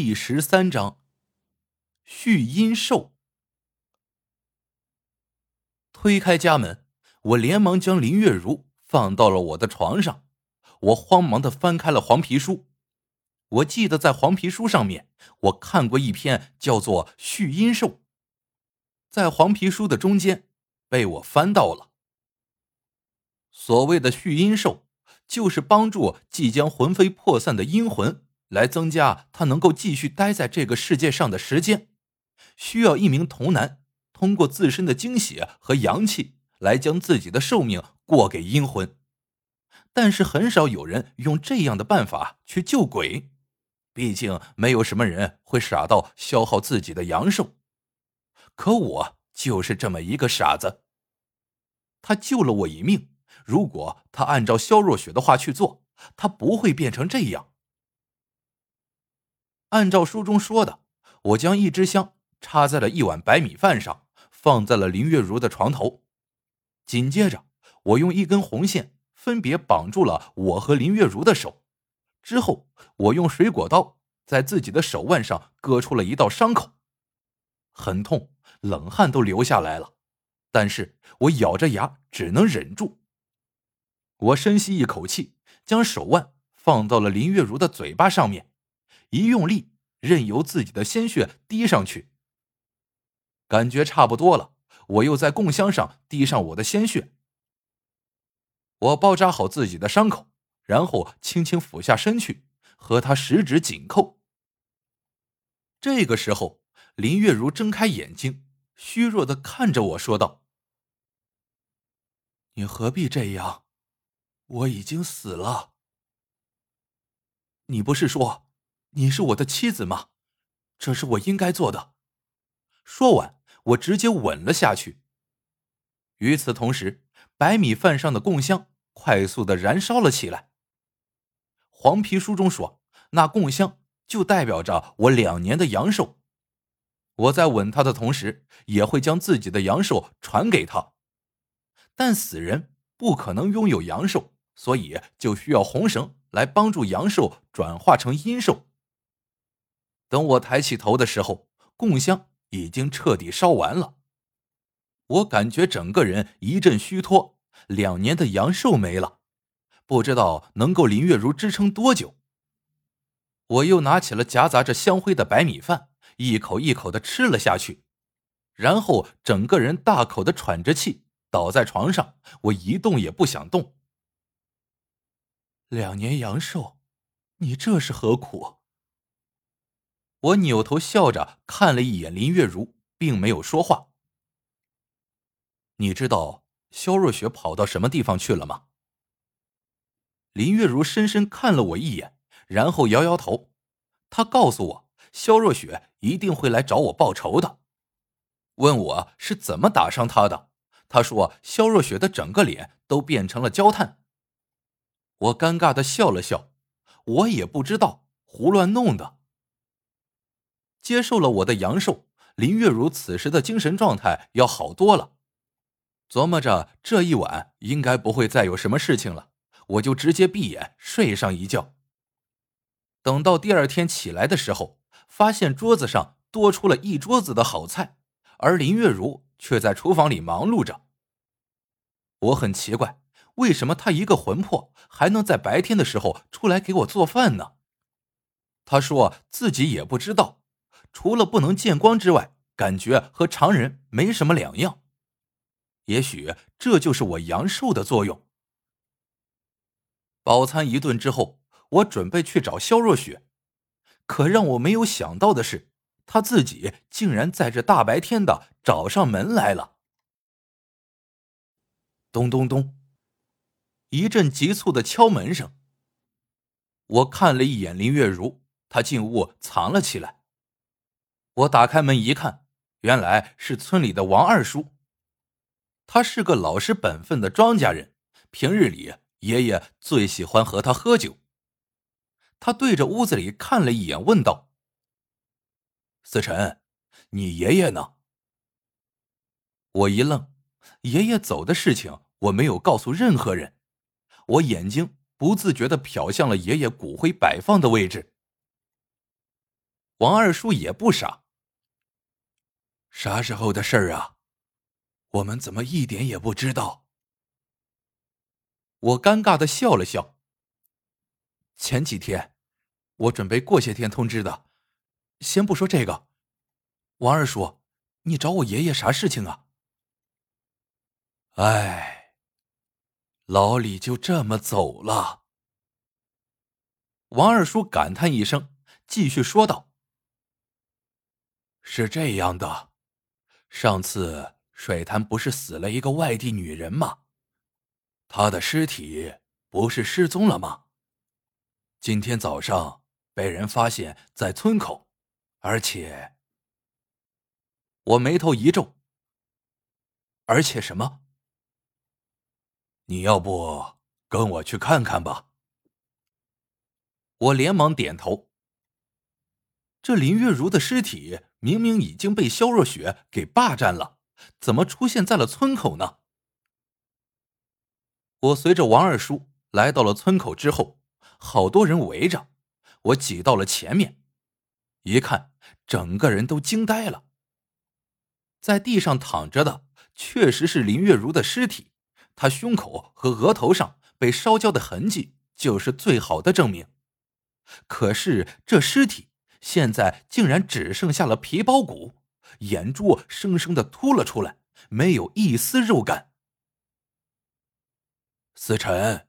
第十三章，续阴寿。推开家门，我连忙将林月如放到了我的床上。我慌忙的翻开了黄皮书。我记得在黄皮书上面，我看过一篇叫做《续阴寿》。在黄皮书的中间，被我翻到了。所谓的续阴寿，就是帮助即将魂飞魄散的阴魂。来增加他能够继续待在这个世界上的时间，需要一名童男通过自身的精血和阳气来将自己的寿命过给阴魂。但是很少有人用这样的办法去救鬼，毕竟没有什么人会傻到消耗自己的阳寿。可我就是这么一个傻子。他救了我一命，如果他按照萧若雪的话去做，他不会变成这样。按照书中说的，我将一支香插在了一碗白米饭上，放在了林月如的床头。紧接着，我用一根红线分别绑住了我和林月如的手。之后，我用水果刀在自己的手腕上割出了一道伤口，很痛，冷汗都流下来了。但是我咬着牙，只能忍住。我深吸一口气，将手腕放到了林月如的嘴巴上面。一用力，任由自己的鲜血滴上去。感觉差不多了，我又在供香上滴上我的鲜血。我包扎好自己的伤口，然后轻轻俯下身去，和他十指紧扣。这个时候，林月如睁开眼睛，虚弱的看着我说道：“你何必这样？我已经死了。你不是说……”你是我的妻子吗？这是我应该做的。说完，我直接吻了下去。与此同时，白米饭上的供香快速的燃烧了起来。黄皮书中说，那供香就代表着我两年的阳寿。我在吻他的同时，也会将自己的阳寿传给他。但死人不可能拥有阳寿，所以就需要红绳来帮助阳寿转化成阴寿。等我抬起头的时候，供香已经彻底烧完了。我感觉整个人一阵虚脱，两年的阳寿没了，不知道能够林月如支撑多久。我又拿起了夹杂着香灰的白米饭，一口一口的吃了下去，然后整个人大口的喘着气，倒在床上，我一动也不想动。两年阳寿，你这是何苦？我扭头笑着看了一眼林月如，并没有说话。你知道肖若雪跑到什么地方去了吗？林月如深深看了我一眼，然后摇摇头。她告诉我，肖若雪一定会来找我报仇的，问我是怎么打伤她的。她说，肖若雪的整个脸都变成了焦炭。我尴尬的笑了笑，我也不知道，胡乱弄的。接受了我的阳寿，林月如此时的精神状态要好多了。琢磨着这一晚应该不会再有什么事情了，我就直接闭眼睡上一觉。等到第二天起来的时候，发现桌子上多出了一桌子的好菜，而林月如却在厨房里忙碌着。我很奇怪，为什么她一个魂魄还能在白天的时候出来给我做饭呢？她说自己也不知道。除了不能见光之外，感觉和常人没什么两样。也许这就是我阳寿的作用。饱餐一顿之后，我准备去找肖若雪，可让我没有想到的是，她自己竟然在这大白天的找上门来了。咚咚咚，一阵急促的敲门声。我看了一眼林月如，她进屋藏了起来。我打开门一看，原来是村里的王二叔。他是个老实本分的庄稼人，平日里爷爷最喜欢和他喝酒。他对着屋子里看了一眼，问道：“思辰，你爷爷呢？”我一愣，爷爷走的事情我没有告诉任何人。我眼睛不自觉的瞟向了爷爷骨灰摆放的位置。王二叔也不傻。啥时候的事儿啊？我们怎么一点也不知道？我尴尬的笑了笑。前几天，我准备过些天通知的。先不说这个，王二叔，你找我爷爷啥事情啊？哎，老李就这么走了。王二叔感叹一声，继续说道：“是这样的，上次水潭不是死了一个外地女人吗？她的尸体不是失踪了吗？今天早上被人发现在村口。”而且，我眉头一皱。而且什么？你要不跟我去看看吧？我连忙点头。这林月如的尸体明明已经被肖若雪给霸占了，怎么出现在了村口呢？我随着王二叔来到了村口之后，好多人围着，我挤到了前面。一看，整个人都惊呆了。在地上躺着的确实是林月如的尸体，她胸口和额头上被烧焦的痕迹就是最好的证明。可是这尸体现在竟然只剩下了皮包骨，眼珠生生的凸了出来，没有一丝肉感。思辰，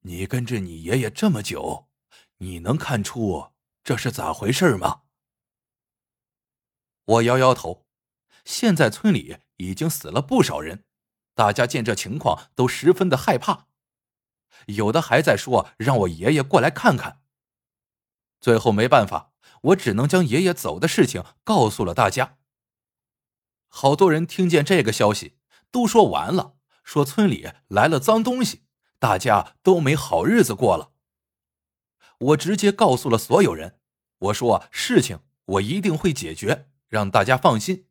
你跟着你爷爷这么久，你能看出？这是咋回事吗？我摇摇头。现在村里已经死了不少人，大家见这情况都十分的害怕，有的还在说让我爷爷过来看看。最后没办法，我只能将爷爷走的事情告诉了大家。好多人听见这个消息，都说完了，说村里来了脏东西，大家都没好日子过了。我直接告诉了所有人，我说事情我一定会解决，让大家放心。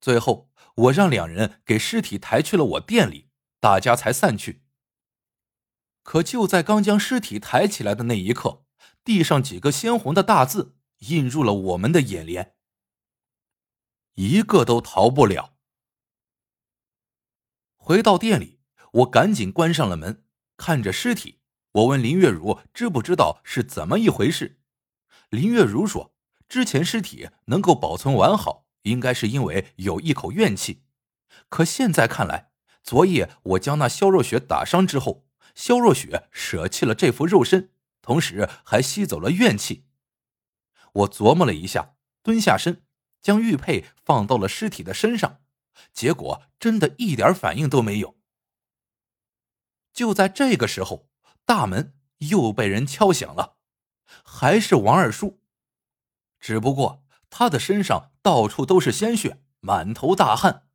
最后，我让两人给尸体抬去了我店里，大家才散去。可就在刚将尸体抬起来的那一刻，地上几个鲜红的大字映入了我们的眼帘，一个都逃不了。回到店里，我赶紧关上了门，看着尸体。我问林月如知不知道是怎么一回事，林月如说，之前尸体能够保存完好，应该是因为有一口怨气。可现在看来，昨夜我将那肖若雪打伤之后，肖若雪舍弃了这副肉身，同时还吸走了怨气。我琢磨了一下，蹲下身，将玉佩放到了尸体的身上，结果真的一点反应都没有。就在这个时候。大门又被人敲响了，还是王二叔，只不过他的身上到处都是鲜血，满头大汗。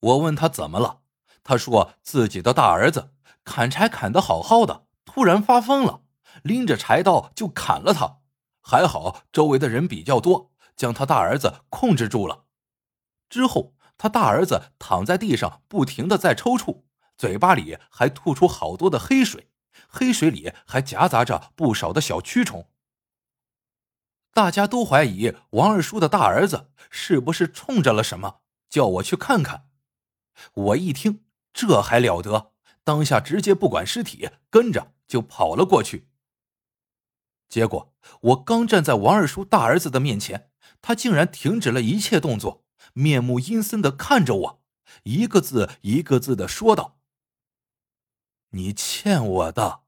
我问他怎么了，他说自己的大儿子砍柴砍得好好的，突然发疯了，拎着柴刀就砍了他。还好周围的人比较多，将他大儿子控制住了。之后他大儿子躺在地上，不停的在抽搐，嘴巴里还吐出好多的黑水。黑水里还夹杂着不少的小蛆虫，大家都怀疑王二叔的大儿子是不是冲着了什么，叫我去看看。我一听，这还了得，当下直接不管尸体，跟着就跑了过去。结果我刚站在王二叔大儿子的面前，他竟然停止了一切动作，面目阴森的看着我，一个字一个字的说道。你欠我的，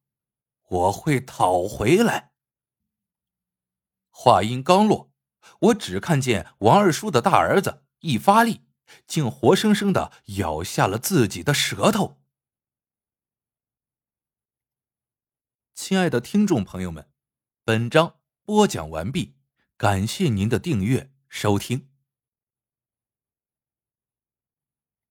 我会讨回来。话音刚落，我只看见王二叔的大儿子一发力，竟活生生的咬下了自己的舌头。亲爱的听众朋友们，本章播讲完毕，感谢您的订阅收听。